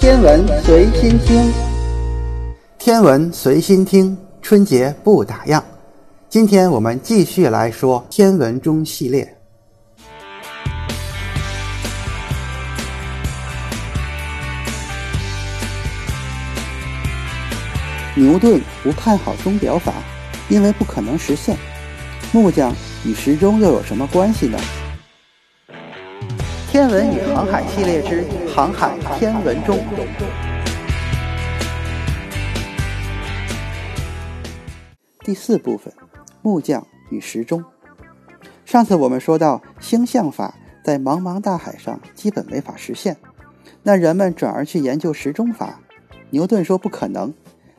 天文随心听，天文随心听，春节不打烊。今天我们继续来说天文钟系列。牛顿不看好钟表法，因为不可能实现。木匠与时钟又有什么关系呢？天文与航海系列之航海天文中。第四部分：木匠与时钟。上次我们说到，星象法在茫茫大海上基本没法实现，那人们转而去研究时钟法。牛顿说不可能，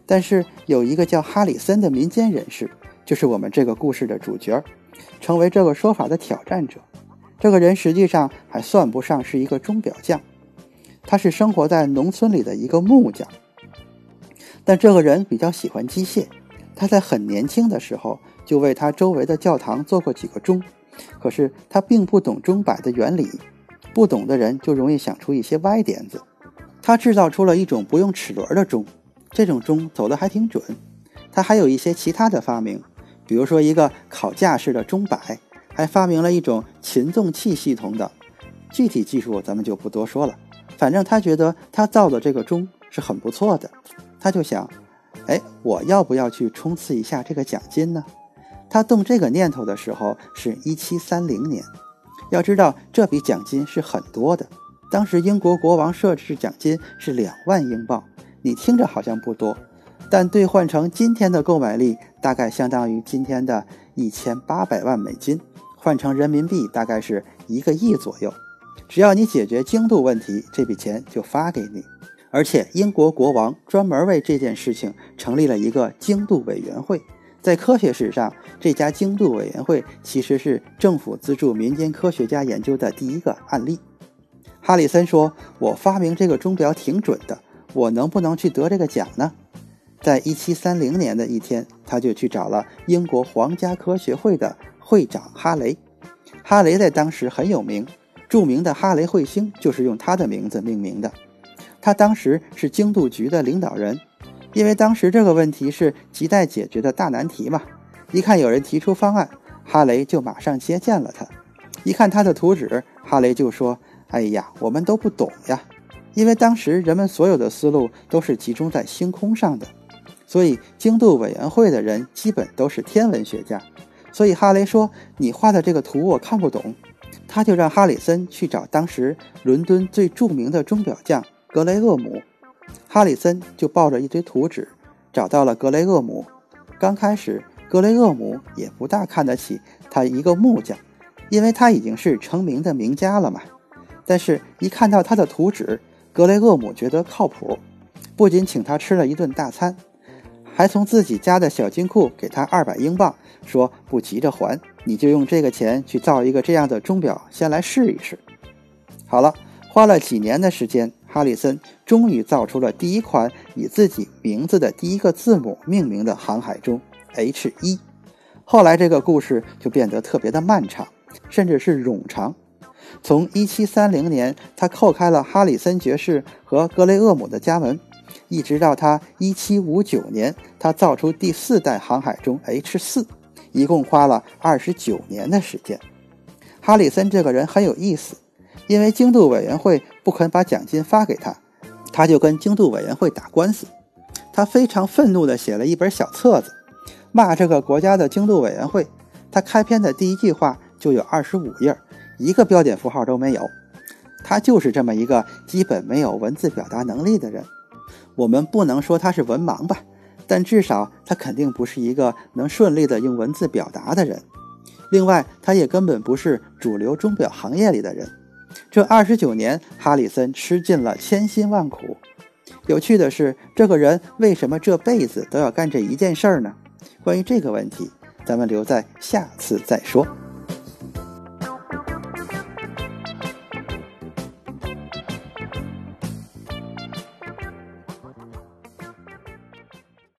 但是有一个叫哈里森的民间人士，就是我们这个故事的主角，成为这个说法的挑战者。这个人实际上还算不上是一个钟表匠，他是生活在农村里的一个木匠。但这个人比较喜欢机械，他在很年轻的时候就为他周围的教堂做过几个钟。可是他并不懂钟摆的原理，不懂的人就容易想出一些歪点子。他制造出了一种不用齿轮的钟，这种钟走得还挺准。他还有一些其他的发明，比如说一个烤架式的钟摆。还发明了一种擒纵器系统的，具体技术咱们就不多说了。反正他觉得他造的这个钟是很不错的，他就想，哎，我要不要去冲刺一下这个奖金呢？他动这个念头的时候是一七三零年，要知道这笔奖金是很多的。当时英国国王设置奖金是两万英镑，你听着好像不多，但兑换成今天的购买力，大概相当于今天的一千八百万美金。换成人民币大概是一个亿左右，只要你解决精度问题，这笔钱就发给你。而且英国国王专门为这件事情成立了一个精度委员会，在科学史上，这家精度委员会其实是政府资助民间科学家研究的第一个案例。哈里森说：“我发明这个钟表挺准的，我能不能去得这个奖呢？”在一七三零年的一天，他就去找了英国皇家科学会的。会长哈雷，哈雷在当时很有名，著名的哈雷彗星就是用他的名字命名的。他当时是精度局的领导人，因为当时这个问题是亟待解决的大难题嘛。一看有人提出方案，哈雷就马上接见了他。一看他的图纸，哈雷就说：“哎呀，我们都不懂呀，因为当时人们所有的思路都是集中在星空上的，所以精度委员会的人基本都是天文学家。”所以哈雷说：“你画的这个图我看不懂。”他就让哈里森去找当时伦敦最著名的钟表匠格雷厄姆。哈里森就抱着一堆图纸找到了格雷厄姆。刚开始，格雷厄姆也不大看得起他一个木匠，因为他已经是成名的名家了嘛。但是，一看到他的图纸，格雷厄姆觉得靠谱，不仅请他吃了一顿大餐。还从自己家的小金库给他二百英镑，说不急着还，你就用这个钱去造一个这样的钟表，先来试一试。好了，花了几年的时间，哈里森终于造出了第一款以自己名字的第一个字母命名的航海钟 H 一。后来这个故事就变得特别的漫长，甚至是冗长。从一七三零年，他叩开了哈里森爵士和格雷厄姆的家门。一直到他一七五九年，他造出第四代航海钟 H 四，一共花了二十九年的时间。哈里森这个人很有意思，因为精度委员会不肯把奖金发给他，他就跟精度委员会打官司。他非常愤怒地写了一本小册子，骂这个国家的精度委员会。他开篇的第一句话就有二十五页，一个标点符号都没有。他就是这么一个基本没有文字表达能力的人。我们不能说他是文盲吧，但至少他肯定不是一个能顺利的用文字表达的人。另外，他也根本不是主流钟表行业里的人。这二十九年，哈里森吃尽了千辛万苦。有趣的是，这个人为什么这辈子都要干这一件事儿呢？关于这个问题，咱们留在下次再说。